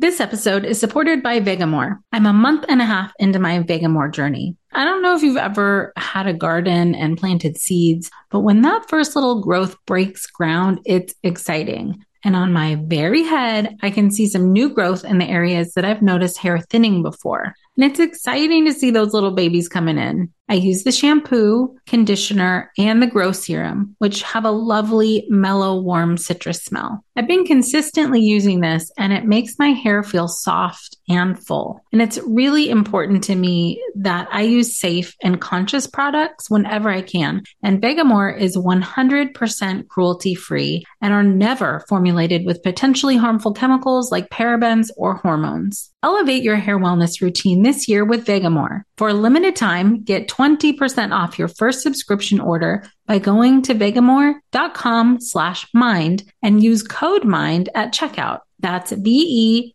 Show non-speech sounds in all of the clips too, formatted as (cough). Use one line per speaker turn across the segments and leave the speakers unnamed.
This episode is supported by Vegamour. I'm a month and a half into my Vegamour journey. I don't know if you've ever had a garden and planted seeds, but when that first little growth breaks ground, it's exciting. And on my very head, I can see some new growth in the areas that I've noticed hair thinning before. And it's exciting to see those little babies coming in. I use the shampoo, conditioner, and the grow serum, which have a lovely, mellow, warm citrus smell. I've been consistently using this and it makes my hair feel soft and full. And it's really important to me that I use safe and conscious products whenever I can. And Vegamour is 100% cruelty free and are never formulated with potentially harmful chemicals like parabens or hormones. Elevate your hair wellness routine this year with Vegamour. For a limited time, get 20% off your first subscription order by going to vegamour.com slash mind and use code MIND at checkout. That's V-E-G-A-M-O-U-R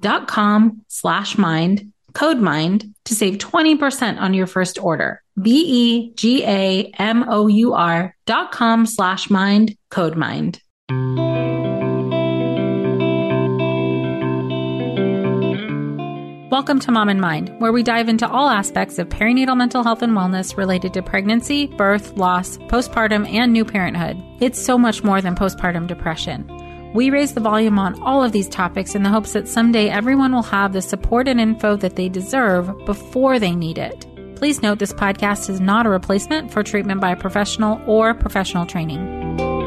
dot com slash mind, code MIND to save 20% on your first order. V-E-G-A-M-O-U-R dot com slash mind, code MIND. Welcome to Mom and Mind, where we dive into all aspects of perinatal mental health and wellness related to pregnancy, birth, loss, postpartum, and new parenthood. It's so much more than postpartum depression. We raise the volume on all of these topics in the hopes that someday everyone will have the support and info that they deserve before they need it. Please note this podcast is not a replacement for treatment by a professional or professional training.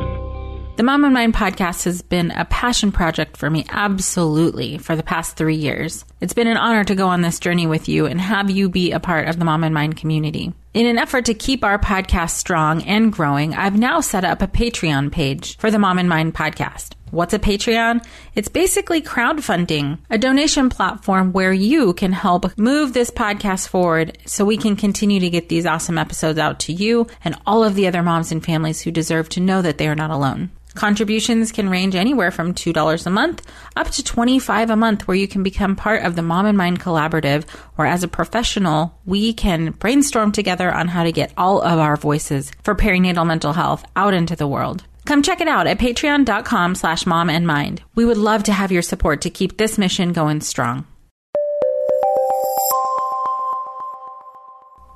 The Mom and Mind podcast has been a passion project for me, absolutely, for the past three years. It's been an honor to go on this journey with you and have you be a part of the Mom and Mind community. In an effort to keep our podcast strong and growing, I've now set up a Patreon page for the Mom and Mind podcast. What's a Patreon? It's basically crowdfunding, a donation platform where you can help move this podcast forward so we can continue to get these awesome episodes out to you and all of the other moms and families who deserve to know that they are not alone. Contributions can range anywhere from $2 a month up to 25 a month where you can become part of the Mom and Mind collaborative where as a professional we can brainstorm together on how to get all of our voices for perinatal mental health out into the world. Come check it out at patreon.com slash mom and mind. We would love to have your support to keep this mission going strong.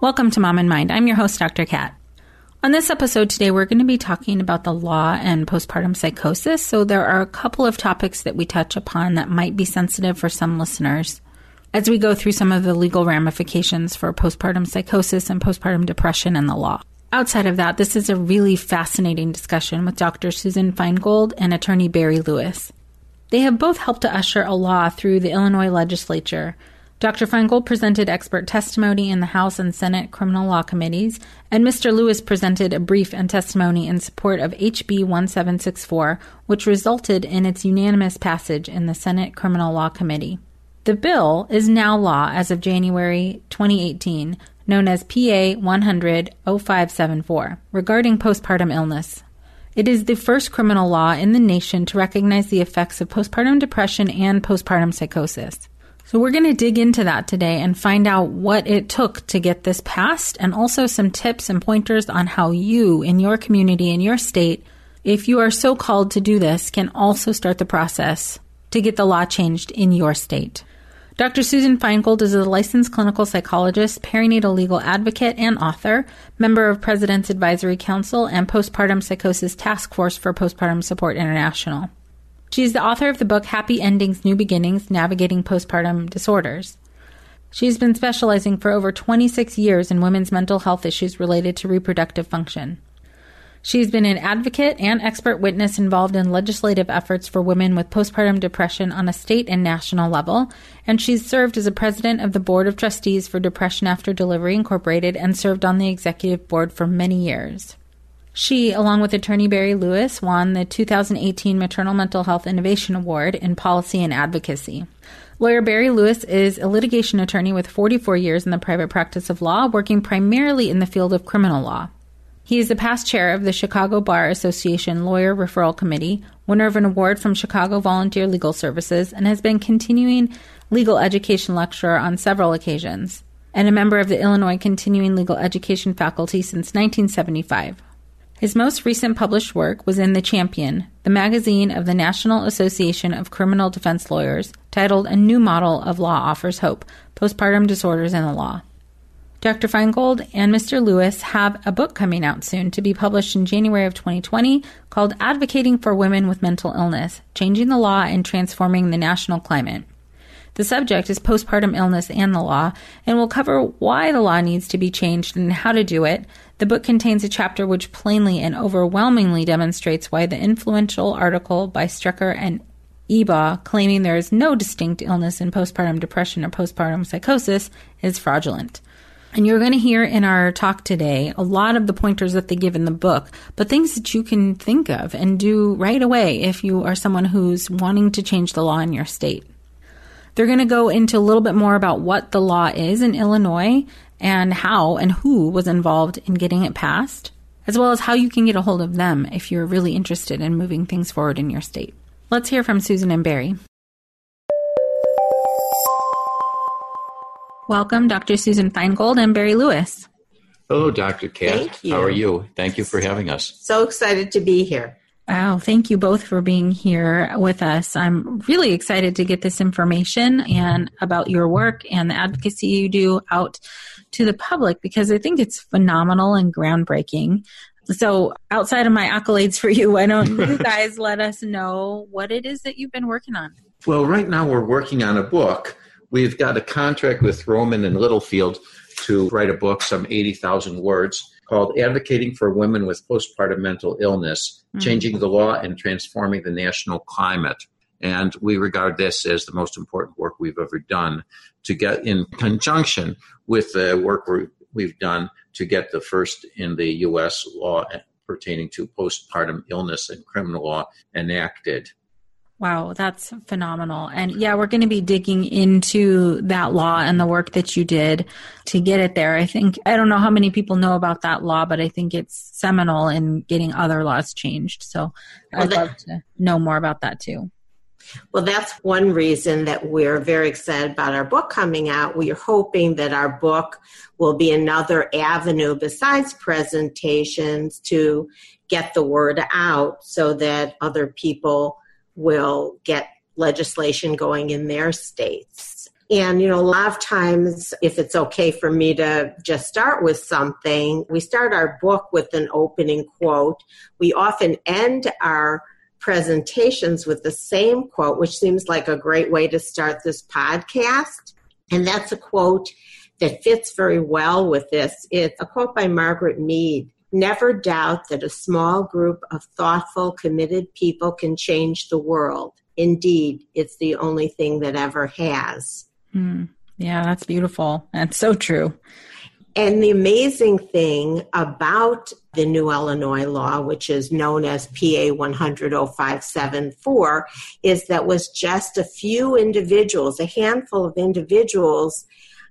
Welcome to Mom and Mind. I'm your host, Dr. Kat. On this episode today, we're going to be talking about the law and postpartum psychosis. So, there are a couple of topics that we touch upon that might be sensitive for some listeners as we go through some of the legal ramifications for postpartum psychosis and postpartum depression and the law. Outside of that, this is a really fascinating discussion with Dr. Susan Feingold and attorney Barry Lewis. They have both helped to usher a law through the Illinois legislature Dr. Feingold presented expert testimony in the House and Senate criminal law committees, and Mr. Lewis presented a brief and testimony in support of HB 1764, which resulted in its unanimous passage in the Senate Criminal Law Committee. The bill is now law as of January 2018, known as PA 100 0574, regarding postpartum illness. It is the first criminal law in the nation to recognize the effects of postpartum depression and postpartum psychosis. So we're going to dig into that today and find out what it took to get this passed and also some tips and pointers on how you in your community, in your state, if you are so called to do this, can also start the process to get the law changed in your state. Dr. Susan Feingold is a licensed clinical psychologist, perinatal legal advocate, and author, member of President's Advisory Council and Postpartum Psychosis Task Force for Postpartum Support International. She is the author of the book Happy Endings, New Beginnings Navigating Postpartum Disorders. She's been specializing for over 26 years in women's mental health issues related to reproductive function. She's been an advocate and expert witness involved in legislative efforts for women with postpartum depression on a state and national level, and she's served as a president of the Board of Trustees for Depression After Delivery Incorporated and served on the executive board for many years. She, along with attorney Barry Lewis, won the 2018 Maternal Mental Health Innovation Award in Policy and Advocacy. Lawyer Barry Lewis is a litigation attorney with 44 years in the private practice of law, working primarily in the field of criminal law. He is the past chair of the Chicago Bar Association Lawyer Referral Committee, winner of an award from Chicago Volunteer Legal Services, and has been continuing legal education lecturer on several occasions, and a member of the Illinois Continuing Legal Education faculty since 1975. His most recent published work was in The Champion, the magazine of the National Association of Criminal Defense Lawyers, titled A New Model of Law Offers Hope Postpartum Disorders in the Law. Dr. Feingold and Mr. Lewis have a book coming out soon to be published in January of 2020 called Advocating for Women with Mental Illness Changing the Law and Transforming the National Climate. The subject is postpartum illness and the law, and will cover why the law needs to be changed and how to do it. The book contains a chapter which plainly and overwhelmingly demonstrates why the influential article by Strecker and Ebaugh claiming there is no distinct illness in postpartum depression or postpartum psychosis is fraudulent. And you're going to hear in our talk today a lot of the pointers that they give in the book, but things that you can think of and do right away if you are someone who's wanting to change the law in your state. They're going to go into a little bit more about what the law is in Illinois and how and who was involved in getting it passed, as well as how you can get a hold of them if you're really interested in moving things forward in your state. Let's hear from Susan and Barry. Welcome, Dr. Susan Feingold and Barry Lewis.
Hello, Dr. Kat.
Thank you.
How are you? Thank you for having us.
So excited to be here.
Wow, thank you both for being here with us. I'm really excited to get this information and about your work and the advocacy you do out to the public because I think it's phenomenal and groundbreaking. So, outside of my accolades for you, why don't you (laughs) guys let us know what it is that you've been working on?
Well, right now we're working on a book. We've got a contract with Rowman and Littlefield to write a book, some 80,000 words called Advocating for Women with Postpartum Mental Illness mm-hmm. Changing the Law and Transforming the National Climate. And we regard this as the most important work we've ever done to get in conjunction with the work we've done to get the first in the U.S. law pertaining to postpartum illness and criminal law enacted.
Wow, that's phenomenal. And yeah, we're going to be digging into that law and the work that you did to get it there. I think, I don't know how many people know about that law, but I think it's seminal in getting other laws changed. So I'd love to know more about that too.
Well, that's one reason that we're very excited about our book coming out. We are hoping that our book will be another avenue besides presentations to get the word out so that other people will get legislation going in their states. And, you know, a lot of times, if it's okay for me to just start with something, we start our book with an opening quote. We often end our presentations with the same quote, which seems like a great way to start this podcast. And that's a quote that fits very well with this. It's a quote by Margaret Mead. Never doubt that a small group of thoughtful, committed people can change the world. Indeed, it's the only thing that ever has.
Mm, yeah, that's beautiful. That's so true.
And the amazing thing about the new Illinois law, which is known as PA 1000574, is that was just a few individuals, a handful of individuals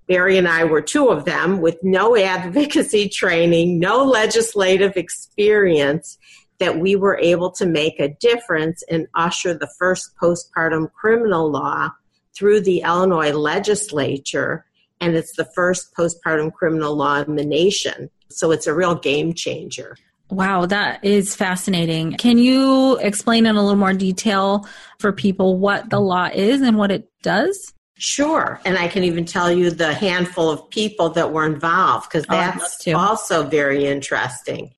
Barry and I were two of them with no advocacy (laughs) training, no legislative experience, that we were able to make a difference and usher the first postpartum criminal law through the Illinois legislature. And it's the first postpartum criminal law in the nation. So it's a real game changer.
Wow, that is fascinating. Can you explain in a little more detail for people what the law is and what it does?
Sure. And I can even tell you the handful of people that were involved because oh, that's oh, also very interesting.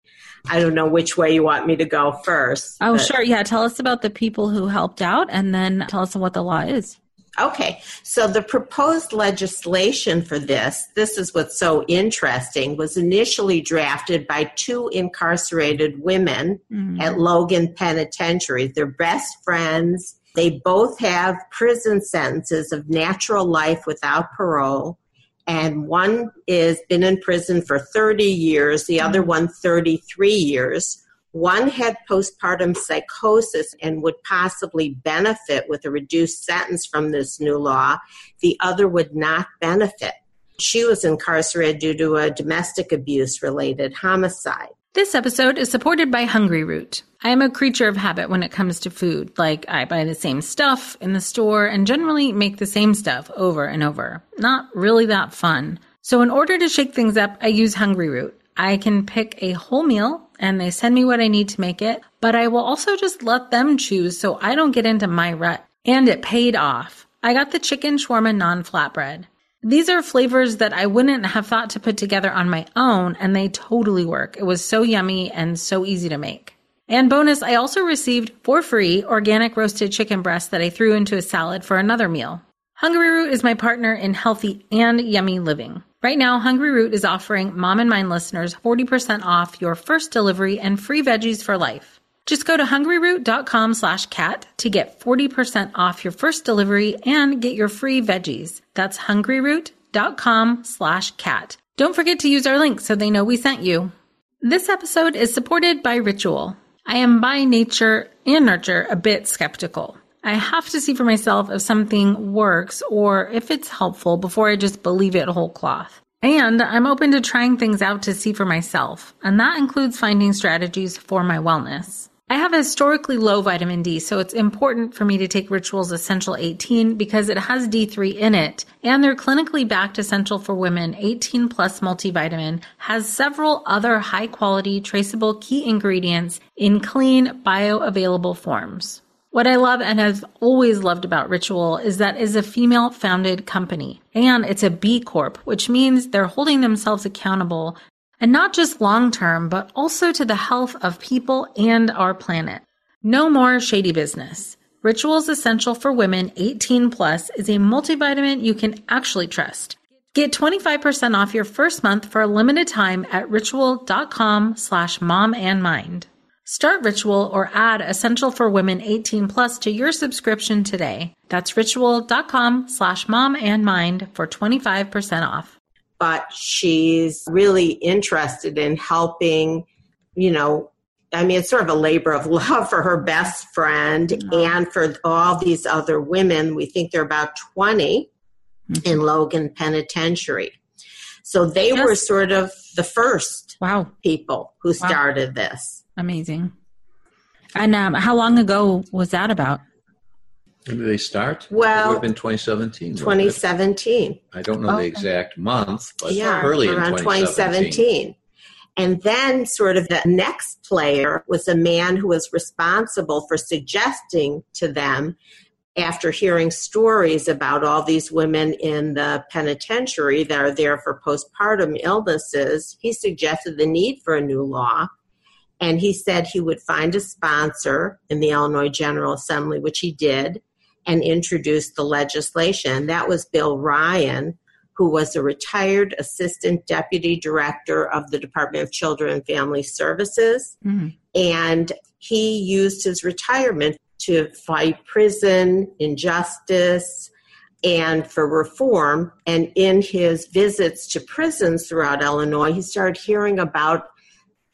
I don't know which way you want me to go first.
Oh, but. sure. Yeah. Tell us about the people who helped out and then tell us what the law is.
Okay, so the proposed legislation for this, this is what's so interesting, was initially drafted by two incarcerated women mm-hmm. at Logan Penitentiary. They're best friends. They both have prison sentences of natural life without parole. And one is been in prison for 30 years, the other mm. one 33 years. One had postpartum psychosis and would possibly benefit with a reduced sentence from this new law. The other would not benefit. She was incarcerated due to a domestic abuse related homicide.
This episode is supported by Hungryroot. I am a creature of habit when it comes to food. Like, I buy the same stuff in the store and generally make the same stuff over and over. Not really that fun. So, in order to shake things up, I use Hungryroot. I can pick a whole meal and they send me what I need to make it, but I will also just let them choose so I don't get into my rut. And it paid off. I got the chicken shawarma naan flatbread. These are flavors that I wouldn't have thought to put together on my own, and they totally work. It was so yummy and so easy to make. And bonus, I also received for free organic roasted chicken breast that I threw into a salad for another meal. Hungryroot is my partner in healthy and yummy living. Right now, Hungryroot is offering Mom and Mind listeners 40% off your first delivery and free veggies for life. Just go to hungryroot.com slash cat to get 40% off your first delivery and get your free veggies. That's hungryroot.com slash cat. Don't forget to use our link so they know we sent you. This episode is supported by Ritual. I am by nature and nurture a bit skeptical. I have to see for myself if something works or if it's helpful before I just believe it whole cloth. And I'm open to trying things out to see for myself, and that includes finding strategies for my wellness. I have a historically low vitamin D, so it's important for me to take Ritual's Essential 18 because it has D3 in it, and their clinically backed Essential for Women. 18 Plus multivitamin has several other high quality, traceable key ingredients in clean, bioavailable forms. What I love and have always loved about Ritual is that it's a female founded company. And it's a B Corp, which means they're holding themselves accountable and not just long term, but also to the health of people and our planet. No more shady business. Rituals Essential for Women 18 Plus is a multivitamin you can actually trust. Get 25% off your first month for a limited time at ritual.com slash mom and mind. Start Ritual or add Essential for Women 18 Plus to your subscription today. That's ritual.com slash mom and mind for 25% off
but she's really interested in helping, you know, I mean, it's sort of a labor of (laughs) love for her best friend mm-hmm. and for all these other women. We think there are about 20 mm-hmm. in Logan Penitentiary. So they yes. were sort of the first
wow.
people who wow. started this.
Amazing. And um, how long ago was that about?
When did they start?
Well,
it would have been 2017.
2017.
I don't know okay. the exact month, but yeah, early
around
in 2017.
2017. And then, sort of, the next player was a man who was responsible for suggesting to them, after hearing stories about all these women in the penitentiary that are there for postpartum illnesses, he suggested the need for a new law. And he said he would find a sponsor in the Illinois General Assembly, which he did and introduced the legislation. That was Bill Ryan, who was a retired assistant deputy director of the Department of Children and Family Services. Mm-hmm. And he used his retirement to fight prison, injustice, and for reform. And in his visits to prisons throughout Illinois, he started hearing about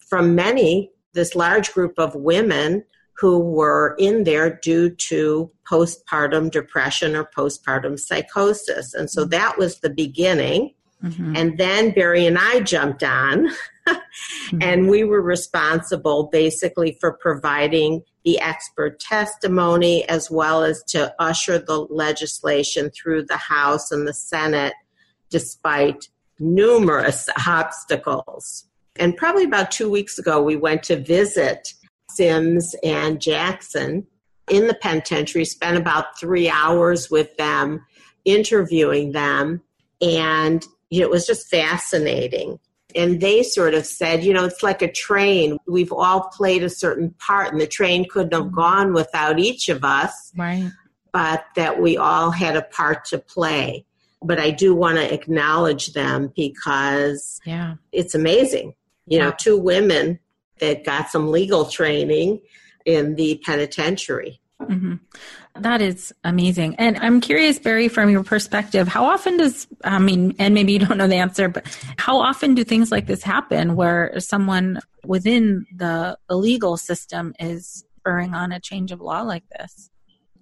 from many this large group of women who were in there due to postpartum depression or postpartum psychosis. And so mm-hmm. that was the beginning. Mm-hmm. And then Barry and I jumped on, (laughs) mm-hmm. and we were responsible basically for providing the expert testimony as well as to usher the legislation through the House and the Senate despite numerous obstacles. And probably about two weeks ago, we went to visit Sims and Jackson in the penitentiary, spent about three hours with them, interviewing them, and it was just fascinating. And they sort of said, you know, it's like a train. We've all played a certain part, and the train couldn't have gone without each of us.
Right.
But that we all had a part to play. But I do want to acknowledge them because
yeah.
it's amazing. You know, two women that got some legal training in the penitentiary.
Mm-hmm. That is amazing. And I'm curious, Barry, from your perspective, how often does, I mean, and maybe you don't know the answer, but how often do things like this happen where someone within the, the legal system is spurring on a change of law like this?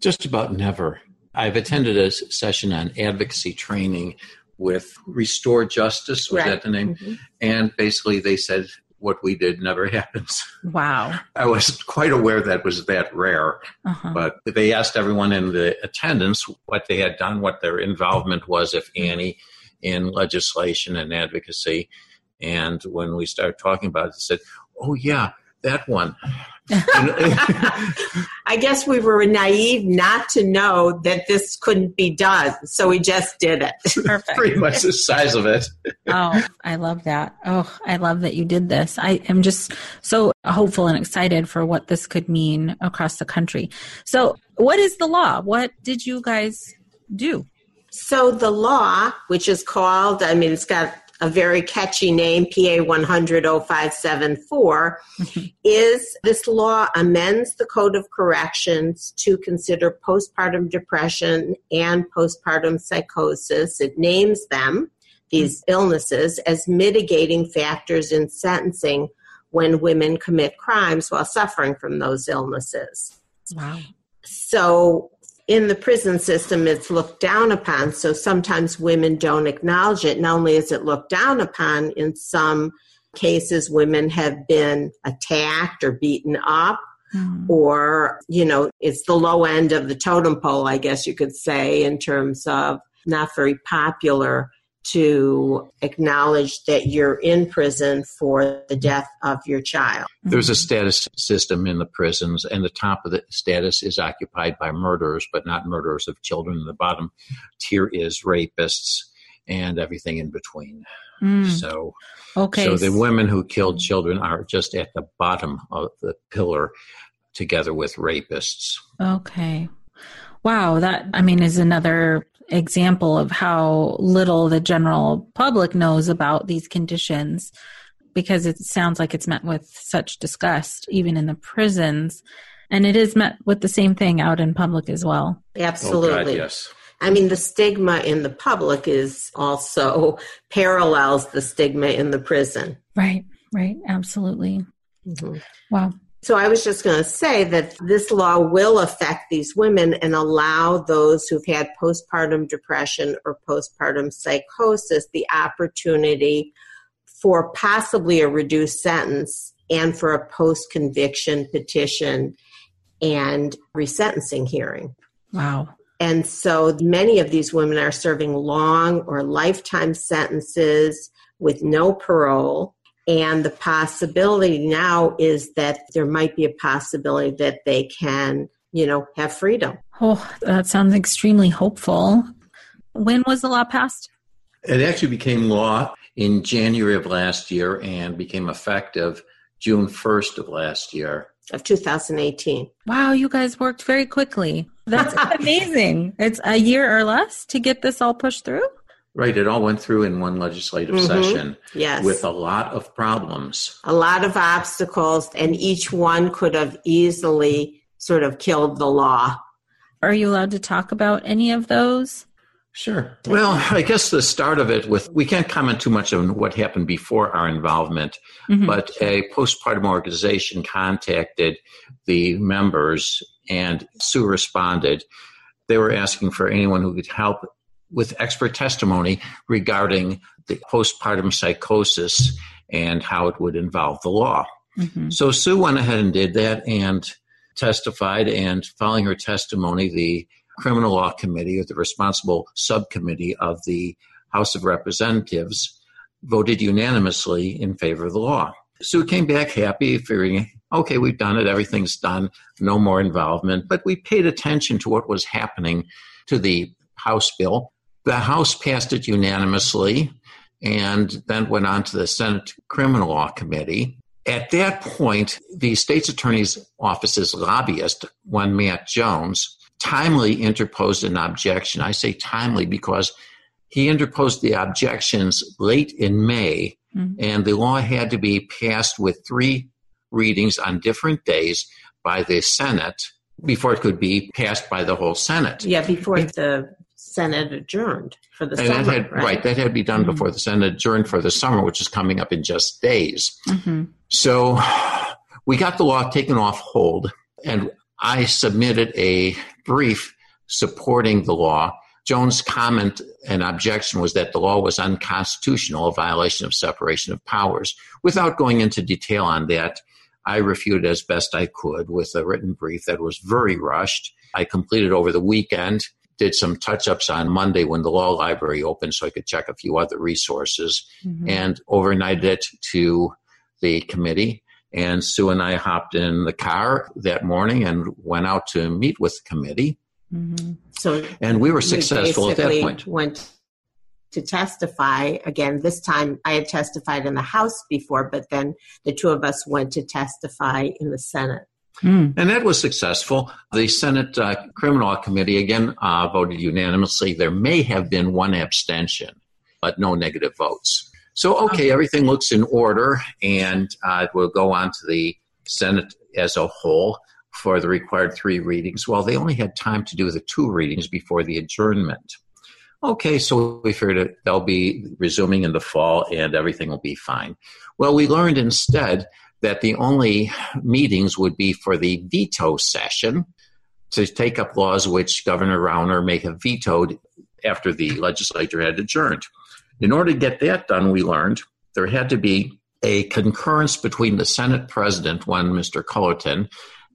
Just about never. I've attended a session on advocacy training with Restore Justice, was right. that the name? Mm-hmm. And basically they said what we did never (laughs) happens.
Wow.
I was quite aware that was that rare. Uh-huh. But they asked everyone in the attendance what they had done, what their involvement was, if any, in legislation and advocacy. And when we started talking about it, they said, oh, yeah, that one.
I guess we were naive not to know that this couldn't be done, so we just did it.
Perfect.
Pretty much the size of it.
oh, I love that. Oh, I love that you did this. I am just so hopeful and excited for what this could mean across the country. So, what is the law? What did you guys do?
So, the law, which is called, I mean, it's got a very catchy name, PA 1000574, (laughs) is this law amends the Code of Corrections to consider postpartum depression and postpartum psychosis. It names them, these mm-hmm. illnesses, as mitigating factors in sentencing when women commit crimes while suffering from those illnesses.
Wow.
So in the prison system, it's looked down upon. So sometimes women don't acknowledge it. Not only is it looked down upon, in some cases, women have been attacked or beaten up. Mm. Or, you know, it's the low end of the totem pole, I guess you could say, in terms of not very popular to acknowledge that you're in prison for the death of your child.
There's a status system in the prisons, and the top of the status is occupied by murderers, but not murderers of children. The bottom tier is rapists and everything in between. Mm. So, okay. So the women who killed children are just at the bottom of the pillar, together with rapists.
Okay. Wow, that I mean is another example of how little the general public knows about these conditions because it sounds like it's met with such disgust, even in the prisons. And it is met with the same thing out in public as well.
Absolutely.
Oh God, yes.
I mean, the stigma in the public is also (laughs) parallels the stigma in the prison.
Right, right. Absolutely. Mm-hmm. Wow.
So I was just going to say that this law will affect these women and allow those who've had postpartum depression or postpartum psychosis the opportunity for possibly a reduced sentence and for a post conviction petition and resentencing hearing.
Wow.
And so many of these women are serving long or lifetime sentences with no parole and the possibility now is that there might be a possibility that they can, you know, have freedom.
Oh, that sounds extremely hopeful. When was the law passed?
It actually became law in January of last year and became effective June 1st of last year.
Of 2018.
Wow, you guys worked very quickly. That's (laughs) amazing. It's a year or less to get this all pushed through?
Right, it all went through in one legislative mm-hmm. session.
Yes.
With a lot of problems.
A lot of obstacles, and each one could have easily sort of killed the law.
Are you allowed to talk about any of those?
Sure. Well, I guess the start of it with we can't comment too much on what happened before our involvement, mm-hmm. but a postpartum organization contacted the members and Sue responded. They were asking for anyone who could help with expert testimony regarding the postpartum psychosis and how it would involve the law. Mm-hmm. So Sue went ahead and did that and testified. And following her testimony, the Criminal Law Committee, or the responsible subcommittee of the House of Representatives, voted unanimously in favor of the law. Sue came back happy, figuring, okay, we've done it, everything's done, no more involvement. But we paid attention to what was happening to the House bill the House passed it unanimously and then went on to the Senate Criminal Law Committee. At that point, the state's attorney's office's lobbyist, one Matt Jones, timely interposed an objection. I say timely because he interposed the objections late in May, mm-hmm. and the law had to be passed with three readings on different days by the Senate before it could be passed by the whole Senate.
Yeah, before the Senate adjourned for the
and
summer.
That had,
right?
right? that had to be done mm-hmm. before the Senate adjourned for the summer, which is coming up in just days. Mm-hmm. So we got the law taken off hold, and I submitted a brief supporting the law. Jones' comment and objection was that the law was unconstitutional, a violation of separation of powers. Without going into detail on that, I refuted as best I could with a written brief that was very rushed. I completed over the weekend did some touch ups on Monday when the law library opened so I could check a few other resources mm-hmm. and overnighted it to the committee. And Sue and I hopped in the car that morning and went out to meet with the committee.
Mm-hmm. So,
and we were successful at that point.
Went to testify again. This time, I had testified in the House before, but then the two of us went to testify in the Senate.
Mm. And that was successful. The Senate uh, Criminal Committee again uh, voted unanimously. There may have been one abstention, but no negative votes. So, okay, everything looks in order, and uh, we'll go on to the Senate as a whole for the required three readings. Well, they only had time to do the two readings before the adjournment. Okay, so we figured they'll be resuming in the fall and everything will be fine. Well, we learned instead that the only meetings would be for the veto session to take up laws which Governor Rauner may have vetoed after the legislature had adjourned. In order to get that done, we learned there had to be a concurrence between the Senate president, one Mr. Cullerton,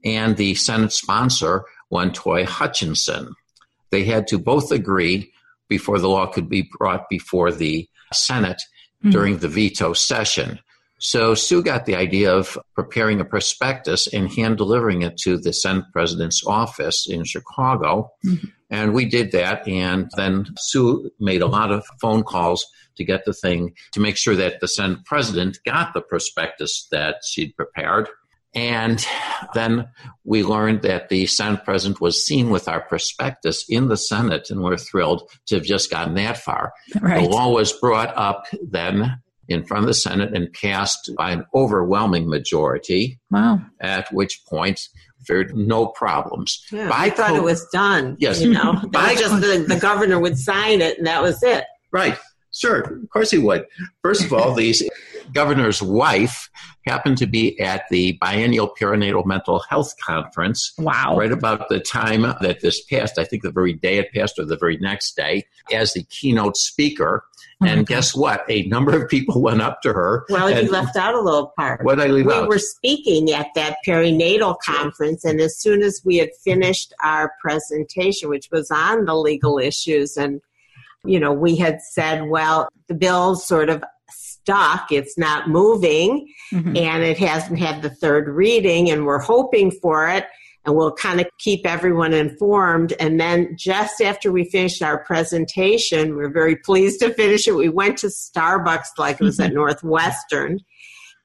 and the Senate sponsor, one Toy Hutchinson. They had to both agree before the law could be brought before the Senate mm-hmm. during the veto session. So Sue got the idea of preparing a prospectus and hand delivering it to the Senate President's office in Chicago. Mm-hmm. And we did that. And then Sue made a lot of phone calls to get the thing to make sure that the Senate President got the prospectus that she'd prepared. And then we learned that the Senate President was seen with our prospectus in the Senate, and we're thrilled to have just gotten that far. Right. The law was brought up then in front of the Senate and passed by an overwhelming majority.
Wow.
At which point, there were no problems.
Yeah, I thought co- it was done. Yes. You know, (laughs) by just the, the governor would sign it and that was it.
Right. Sure, of course he would. First of all, the governor's wife happened to be at the biennial perinatal mental health conference.
Wow.
Right about the time that this passed, I think the very day it passed or the very next day, as the keynote speaker. Oh and guess what? A number of people (laughs) went up to her.
Well, you left out a little part.
What I leave
we
out?
We were speaking at that perinatal conference, and as soon as we had finished our presentation, which was on the legal issues and you know, we had said, well, the bill's sort of stuck, it's not moving, mm-hmm. and it hasn't had the third reading, and we're hoping for it. And we'll kind of keep everyone informed. And then just after we finished our presentation, we are very (laughs) pleased to finish it. We went to Starbucks like it was at mm-hmm. Northwestern.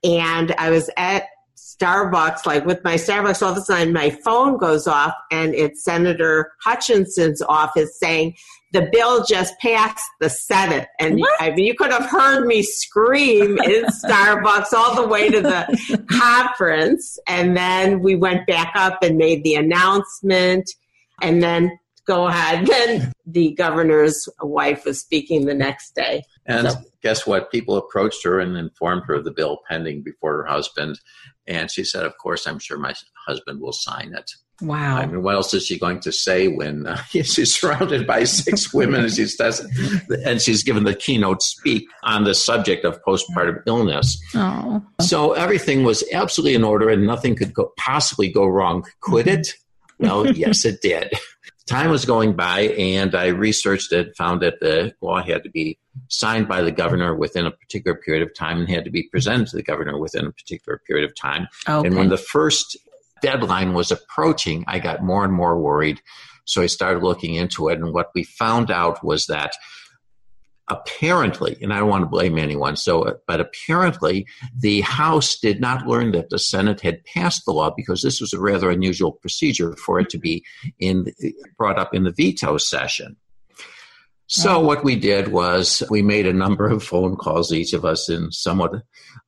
And I was at Starbucks, like with my Starbucks, all of a sudden my phone goes off and it's Senator Hutchinson's office saying the bill just passed the Senate. And I mean, you could have heard me scream in (laughs) Starbucks all the way to the conference. And then we went back up and made the announcement. And then go ahead. (laughs) Then the governor's wife was speaking the next day.
And so. guess what? People approached her and informed her of the bill pending before her husband. And she said, Of course, I'm sure my husband will sign it.
Wow.
I mean, what else is she going to say when uh, (laughs) she's surrounded by six (laughs) women and she's and she's given the keynote speak on the subject of postpartum illness?
Oh.
So everything was absolutely in order and nothing could go, possibly go wrong. Could it? Well, (laughs) yes, it did. Time was going by, and I researched it, found that the law had to be signed by the governor within a particular period of time and had to be presented to the governor within a particular period of time. Okay. And when the first deadline was approaching, I got more and more worried. So I started looking into it, and what we found out was that apparently, and I don't want to blame anyone, so but apparently the House did not learn that the Senate had passed the law because this was a rather unusual procedure for it to be in brought up in the veto session. So what we did was we made a number of phone calls, each of us in somewhat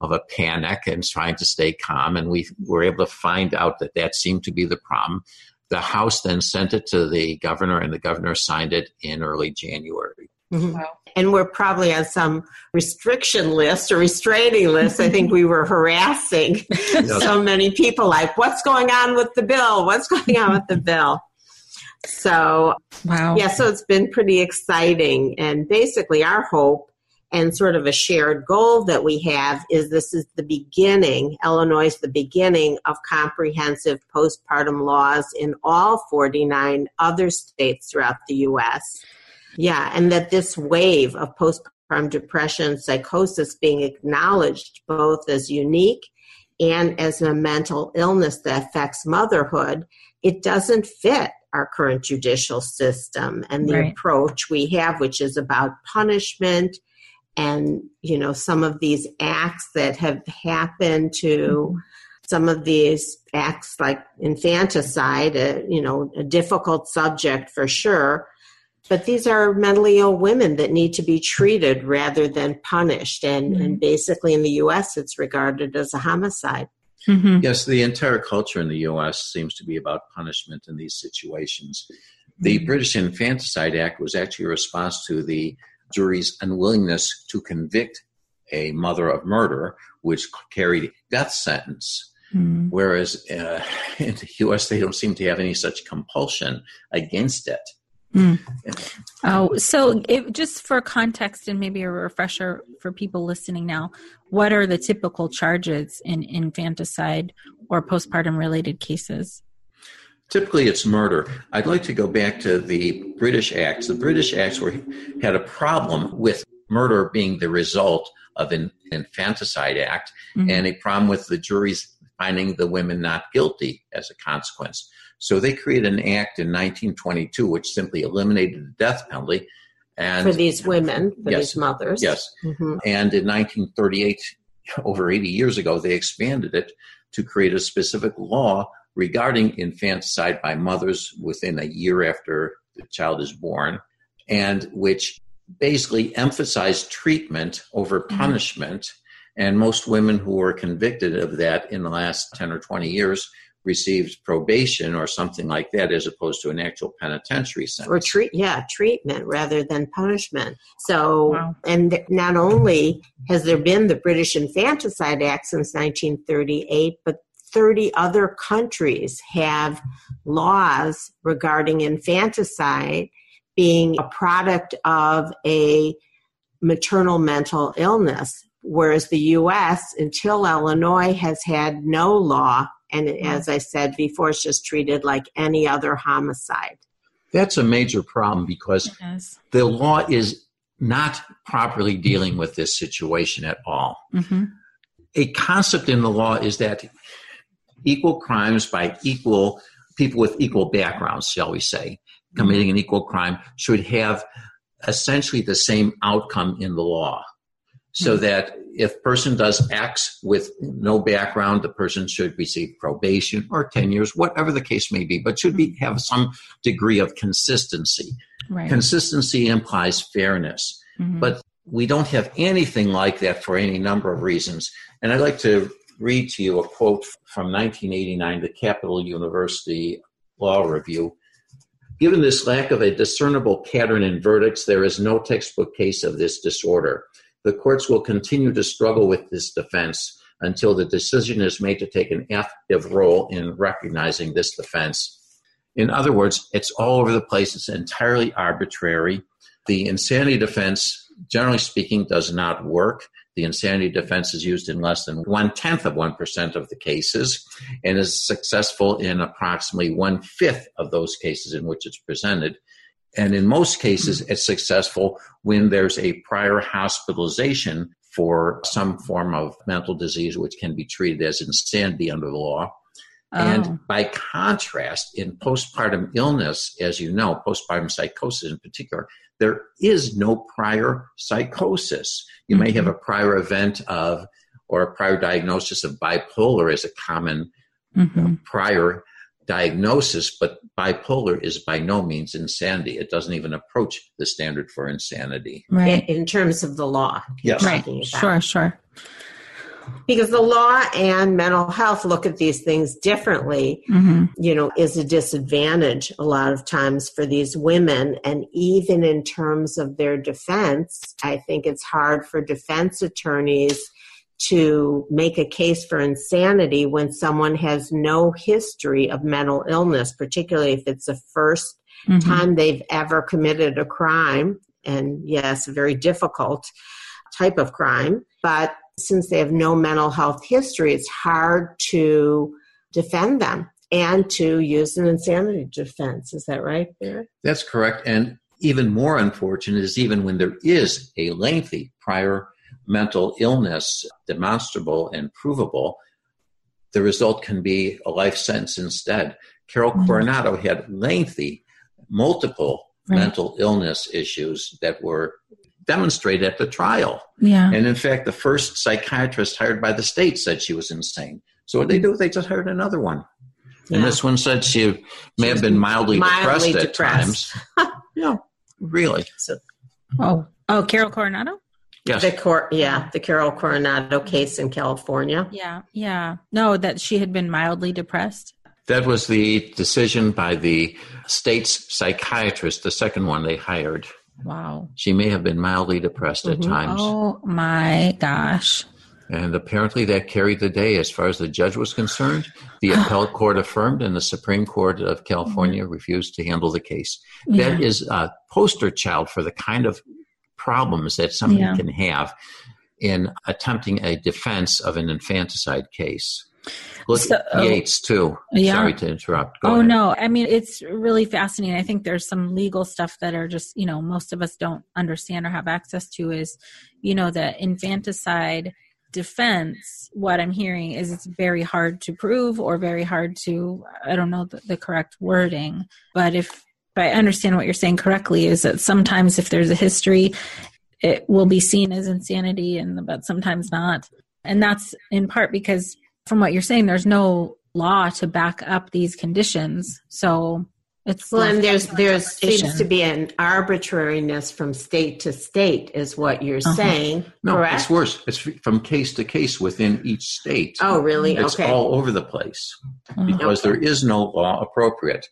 of a panic and trying to stay calm, and we were able to find out that that seemed to be the problem. The House then sent it to the governor, and the governor signed it in early January.
Mm-hmm. Wow. And we're probably on some restriction list or restraining list. I think we were harassing (laughs) yes. so many people, like, what's going on with the bill? What's going on with the bill? So, wow. Yeah, so it's been pretty exciting. And basically, our hope and sort of a shared goal that we have is this is the beginning, Illinois is the beginning of comprehensive postpartum laws in all 49 other states throughout the U.S. Yeah, and that this wave of postpartum depression, psychosis being acknowledged both as unique and as a mental illness that affects motherhood, it doesn't fit our current judicial system and the right. approach we have, which is about punishment and, you know, some of these acts that have happened to mm-hmm. some of these acts like infanticide, a, you know, a difficult subject for sure. But these are mentally ill women that need to be treated rather than punished. And, mm-hmm. and basically in the U.S., it's regarded as a homicide.
Mm-hmm. Yes, the entire culture in the U.S. seems to be about punishment in these situations. The mm-hmm. British Infanticide Act was actually a response to the jury's unwillingness to convict a mother of murder, which carried death sentence. Mm-hmm. Whereas uh, (laughs) in the U.S., they don't seem to have any such compulsion against it.
Mm. Oh, so it, just for context and maybe a refresher for people listening now, what are the typical charges in infanticide or postpartum related cases?
Typically, it's murder. I'd like to go back to the British Acts. The British Acts were, had a problem with murder being the result of an infanticide act mm-hmm. and a problem with the juries finding the women not guilty as a consequence. So they created an act in 1922 which simply eliminated the death penalty. And
for these women, for yes, these mothers.
Yes. Mm-hmm. And in 1938, (laughs) over 80 years ago, they expanded it to create a specific law regarding infanticide by mothers within a year after the child is born, and which basically emphasized treatment over mm-hmm. punishment. Mm-hmm. And most women who were convicted of that in the last 10 or 20 years received probation or something like that as opposed to an actual penitentiary sentence.
Or treat yeah, treatment rather than punishment. So wow. and not only has there been the British Infanticide Act since 1938, but 30 other countries have laws regarding infanticide being a product of a maternal mental illness whereas the US until Illinois has had no law and as I said before, it's just treated like any other homicide.
That's a major problem because the law is not properly dealing with this situation at all. Mm-hmm. A concept in the law is that equal crimes by equal people with equal backgrounds, shall we say, committing an equal crime should have essentially the same outcome in the law so mm-hmm. that if person does X with no background, the person should receive probation or 10 years, whatever the case may be, but should be have some degree of consistency. Right. Consistency implies fairness, mm-hmm. but we don't have anything like that for any number of reasons. And I'd like to read to you a quote from 1989, the Capital University Law Review. Given this lack of a discernible pattern in verdicts, there is no textbook case of this disorder the courts will continue to struggle with this defense until the decision is made to take an active role in recognizing this defense. In other words, it's all over the place, it's entirely arbitrary. The insanity defense, generally speaking, does not work. The insanity defense is used in less than one tenth of 1% of the cases and is successful in approximately one fifth of those cases in which it's presented. And in most cases, it's successful when there's a prior hospitalization for some form of mental disease, which can be treated as insanity under the law. Oh. And by contrast, in postpartum illness, as you know, postpartum psychosis in particular, there is no prior psychosis. You mm-hmm. may have mm-hmm. a prior event of, or a prior diagnosis of bipolar as a common mm-hmm. prior diagnosis, but bipolar is by no means insanity. It doesn't even approach the standard for insanity.
Right. In terms of the law.
Yes.
Right. Sure, sure.
Because the law and mental health look at these things differently, mm-hmm. you know, is a disadvantage a lot of times for these women. And even in terms of their defense, I think it's hard for defense attorneys to make a case for insanity when someone has no history of mental illness, particularly if it's the 1st mm-hmm. time they've ever committed a crime. And yes, a very difficult type of crime. But since they have no mental health history, it's hard to defend them and to use an insanity defense. Is that right, Barry?
That's correct. And even more unfortunate is even when there is a lengthy prior mental illness demonstrable and provable, the result can be a life sentence instead. Carol mm-hmm. Coronado had lengthy, multiple right. mental illness issues that were demonstrated at the trial.
Yeah.
And in fact, the first psychiatrist hired by the state said she was insane. So what they do? They just hired another one. Yeah. And this one said she may have been mildly, mildly depressed, depressed, at times. (laughs) yeah, really. So,
oh, oh, Carol Coronado.
Yes.
The Cor- yeah, the Carol Coronado case in California.
Yeah, yeah. No, that she had been mildly depressed.
That was the decision by the state's psychiatrist, the second one they hired.
Wow.
She may have been mildly depressed mm-hmm. at times.
Oh my gosh.
And apparently that carried the day as far as the judge was concerned. The (gasps) appellate court affirmed, and the Supreme Court of California mm-hmm. refused to handle the case. Yeah. That is a poster child for the kind of problems that somebody yeah. can have in attempting a defense of an infanticide case. Look so, at oh, Yates too. Yeah. Sorry to interrupt.
Go oh ahead. no, I mean it's really fascinating. I think there's some legal stuff that are just you know most of us don't understand or have access to. Is you know the infanticide defense. What I'm hearing is it's very hard to prove or very hard to I don't know the, the correct wording, but if if I understand what you're saying correctly, is that sometimes if there's a history, it will be seen as insanity, and but sometimes not. And that's in part because, from what you're saying, there's no law to back up these conditions. So it's
well, and there's there's seems to be an arbitrariness from state to state, is what you're uh-huh. saying.
No,
correct?
it's worse. It's from case to case within each state.
Oh, really?
It's
okay.
all over the place uh-huh. because okay. there is no law appropriate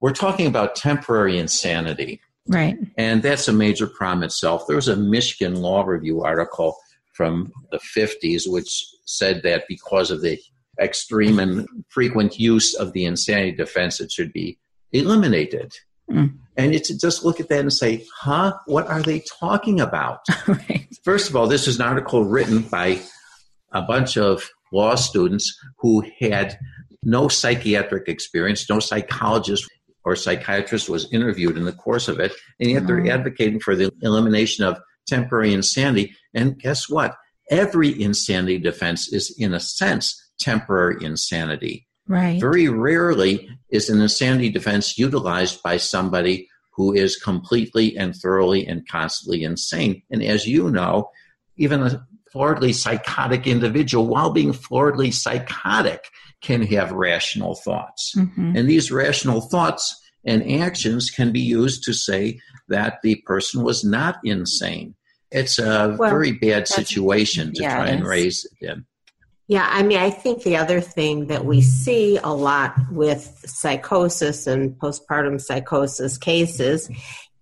we're talking about temporary insanity.
Right.
And that's a major problem itself. There was a Michigan Law Review article from the 50s which said that because of the extreme and frequent use of the insanity defense, it should be eliminated. Mm. And it's just look at that and say, huh, what are they talking about? (laughs) right. First of all, this is an article written by a bunch of law students who had no psychiatric experience, no psychologist or psychiatrist was interviewed in the course of it, and yet they're mm. advocating for the elimination of temporary insanity. And guess what? Every insanity defense is, in a sense, temporary insanity.
Right.
Very rarely is an insanity defense utilized by somebody who is completely and thoroughly and constantly insane. And as you know, even a floridly psychotic individual, while being floridly psychotic, can have rational thoughts. Mm-hmm. And these rational thoughts and actions can be used to say that the person was not insane. It's a well, very bad situation to yeah, try and raise them.
Yeah, I mean, I think the other thing that we see a lot with psychosis and postpartum psychosis cases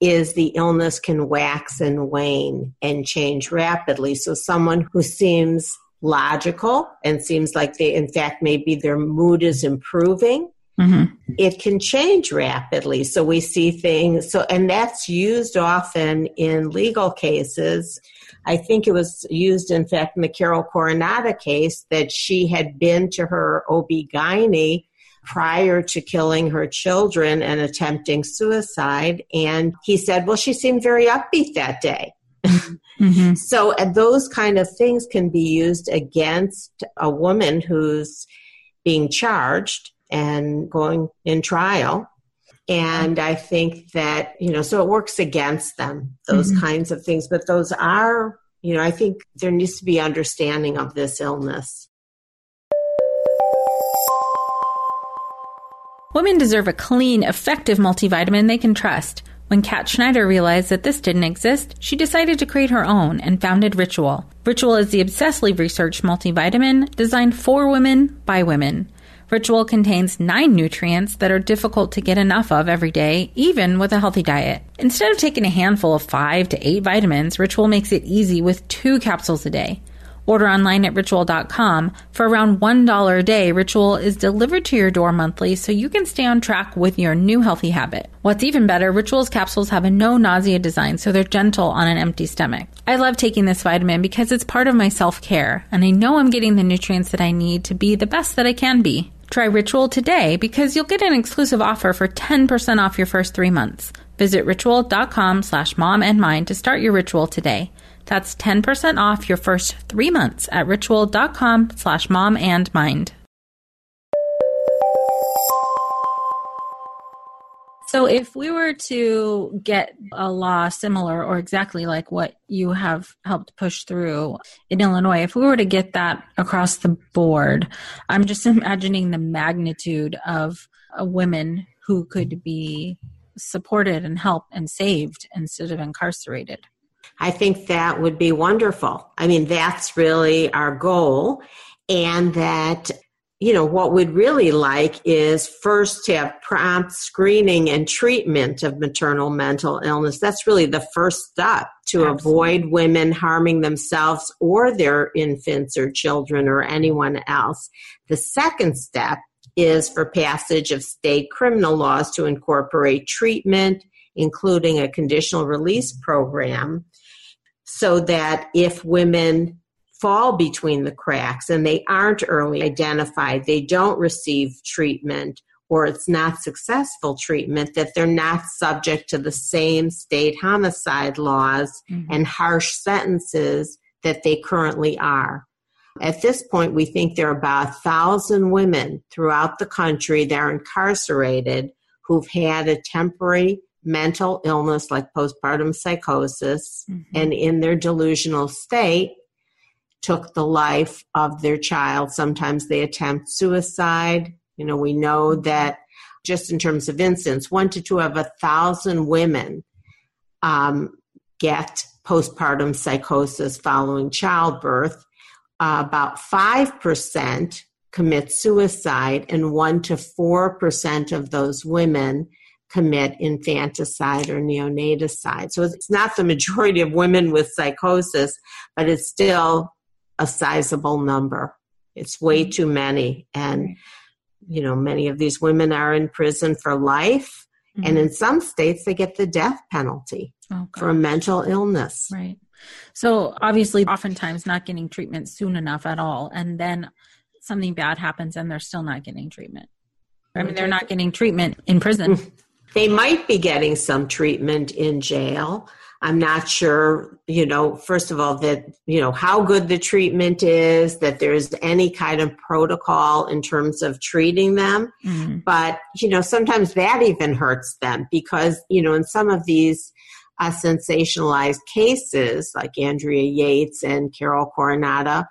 is the illness can wax and wane and change rapidly. So, someone who seems logical and seems like they, in fact, maybe their mood is improving. Mm-hmm. It can change rapidly. So we see things. So, and that's used often in legal cases. I think it was used, in fact, in the Carol Coronado case that she had been to her OB-GYN prior to killing her children and attempting suicide. And he said, well, she seemed very upbeat that day. (laughs) Mm-hmm. So uh, those kind of things can be used against a woman who's being charged and going in trial. And I think that, you know, so it works against them, those mm-hmm. kinds of things. But those are, you know, I think there needs to be understanding of this illness.
Women deserve a clean, effective multivitamin they can trust. When Kat Schneider realized that this didn't exist, she decided to create her own and founded Ritual. Ritual is the obsessively researched multivitamin designed for women by women. Ritual contains nine nutrients that are difficult to get enough of every day, even with a healthy diet. Instead of taking a handful of five to eight vitamins, Ritual makes it easy with two capsules a day. Order online at ritual.com. For around $1 a day, Ritual is delivered to your door monthly so you can stay on track with your new healthy habit. What's even better, Ritual's capsules have a no nausea design so they're gentle on an empty stomach. I love taking this vitamin because it's part of my self care, and I know I'm getting the nutrients that I need to be the best that I can be. Try Ritual today because you'll get an exclusive offer for 10% off your first three months. Visit ritual.com slash mom and mind to start your ritual today. That's 10% off your first three months at ritual.com slash mom and mind. So if we were to get a law similar or exactly like what you have helped push through in Illinois, if we were to get that across the board, I'm just (laughs) imagining the magnitude of uh, women who could be supported and helped and saved instead of incarcerated.
I think that would be wonderful. I mean, that's really our goal. And that you know, what we'd really like is first to have prompt screening and treatment of maternal mental illness. That's really the first step to Absolutely. avoid women harming themselves or their infants or children or anyone else. The second step is for passage of state criminal laws to incorporate treatment, including a conditional release program, so that if women fall between the cracks and they aren't early identified, they don't receive treatment, or it's not successful treatment, that they're not subject to the same state homicide laws mm-hmm. and harsh sentences that they currently are. At this point, we think there are about a thousand women throughout the country that are incarcerated who've had a temporary mental illness like postpartum psychosis mm-hmm. and in their delusional state took the life of their child. Sometimes they attempt suicide. You know, we know that just in terms of incidents, one to two of a thousand women um, get postpartum psychosis following childbirth. Uh, about 5% commit suicide, and 1 to 4% of those women commit infanticide or neonaticide. So it's not the majority of women with psychosis, but it's still a sizable number. It's way mm-hmm. too many. And, you know, many of these women are in prison for life. Mm-hmm. And in some states, they get the death penalty oh, for a mental illness.
Right. So, obviously, oftentimes not getting treatment soon enough at all. And then something bad happens and they're still not getting treatment. I mean, they're not getting treatment in prison.
They might be getting some treatment in jail, I'm not sure, you know, first of all, that, you know, how good the treatment is, that there's any kind of protocol in terms of treating them. Mm-hmm. But, you know, sometimes that even hurts them because, you know, in some of these uh, sensationalized cases like Andrea Yates and Carol Coronado,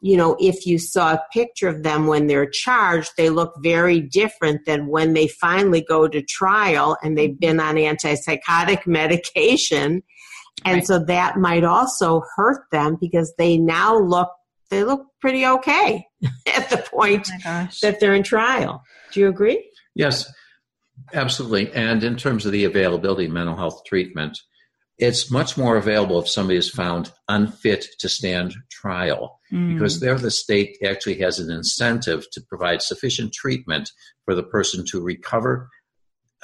you know, if you saw a picture of them when they're charged, they look very different than when they finally go to trial and they've been on antipsychotic (laughs) medication. And right. so that might also hurt them because they now look they look pretty okay (laughs) at the point oh that they're in trial. Do you agree?
Yes, absolutely. And in terms of the availability of mental health treatment, it's much more available if somebody is found unfit to stand trial mm. because there the state actually has an incentive to provide sufficient treatment for the person to recover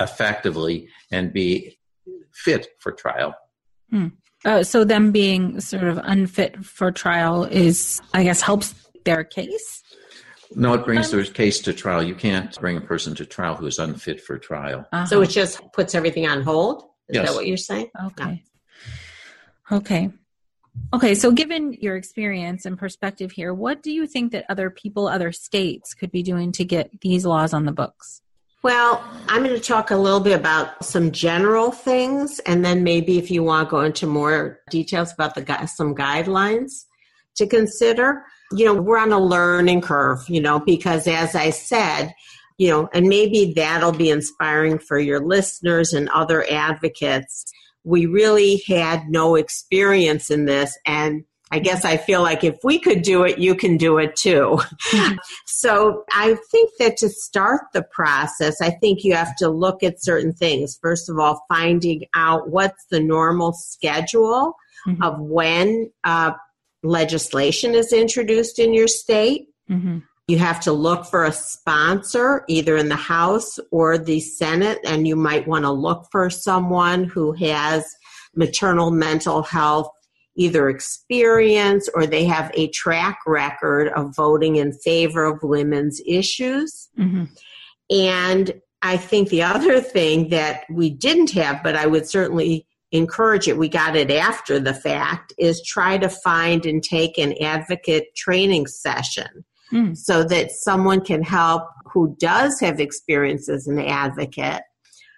effectively and be fit for trial.
Mm. Uh, so them being sort of unfit for trial is, I guess, helps their case.
No, it brings their case to trial. You can't bring a person to trial who is unfit for trial.
Uh-huh. So it just puts everything on hold. Is yes. that what you're saying?
Okay. Okay. Okay, so given your experience and perspective here, what do you think that other people, other states could be doing to get these laws on the books?
Well, I'm going to talk a little bit about some general things, and then maybe if you want to go into more details about the some guidelines to consider. You know, we're on a learning curve, you know, because as I said, you know, and maybe that'll be inspiring for your listeners and other advocates. We really had no experience in this, and I guess I feel like if we could do it, you can do it too. (laughs) so I think that to start the process, I think you have to look at certain things. First of all, finding out what's the normal schedule mm-hmm. of when uh, legislation is introduced in your state. Mm-hmm. You have to look for a sponsor, either in the House or the Senate, and you might want to look for someone who has maternal mental health either experience or they have a track record of voting in favor of women's issues. Mm-hmm. And I think the other thing that we didn't have, but I would certainly encourage it, we got it after the fact, is try to find and take an advocate training session mm. so that someone can help who does have experience as an advocate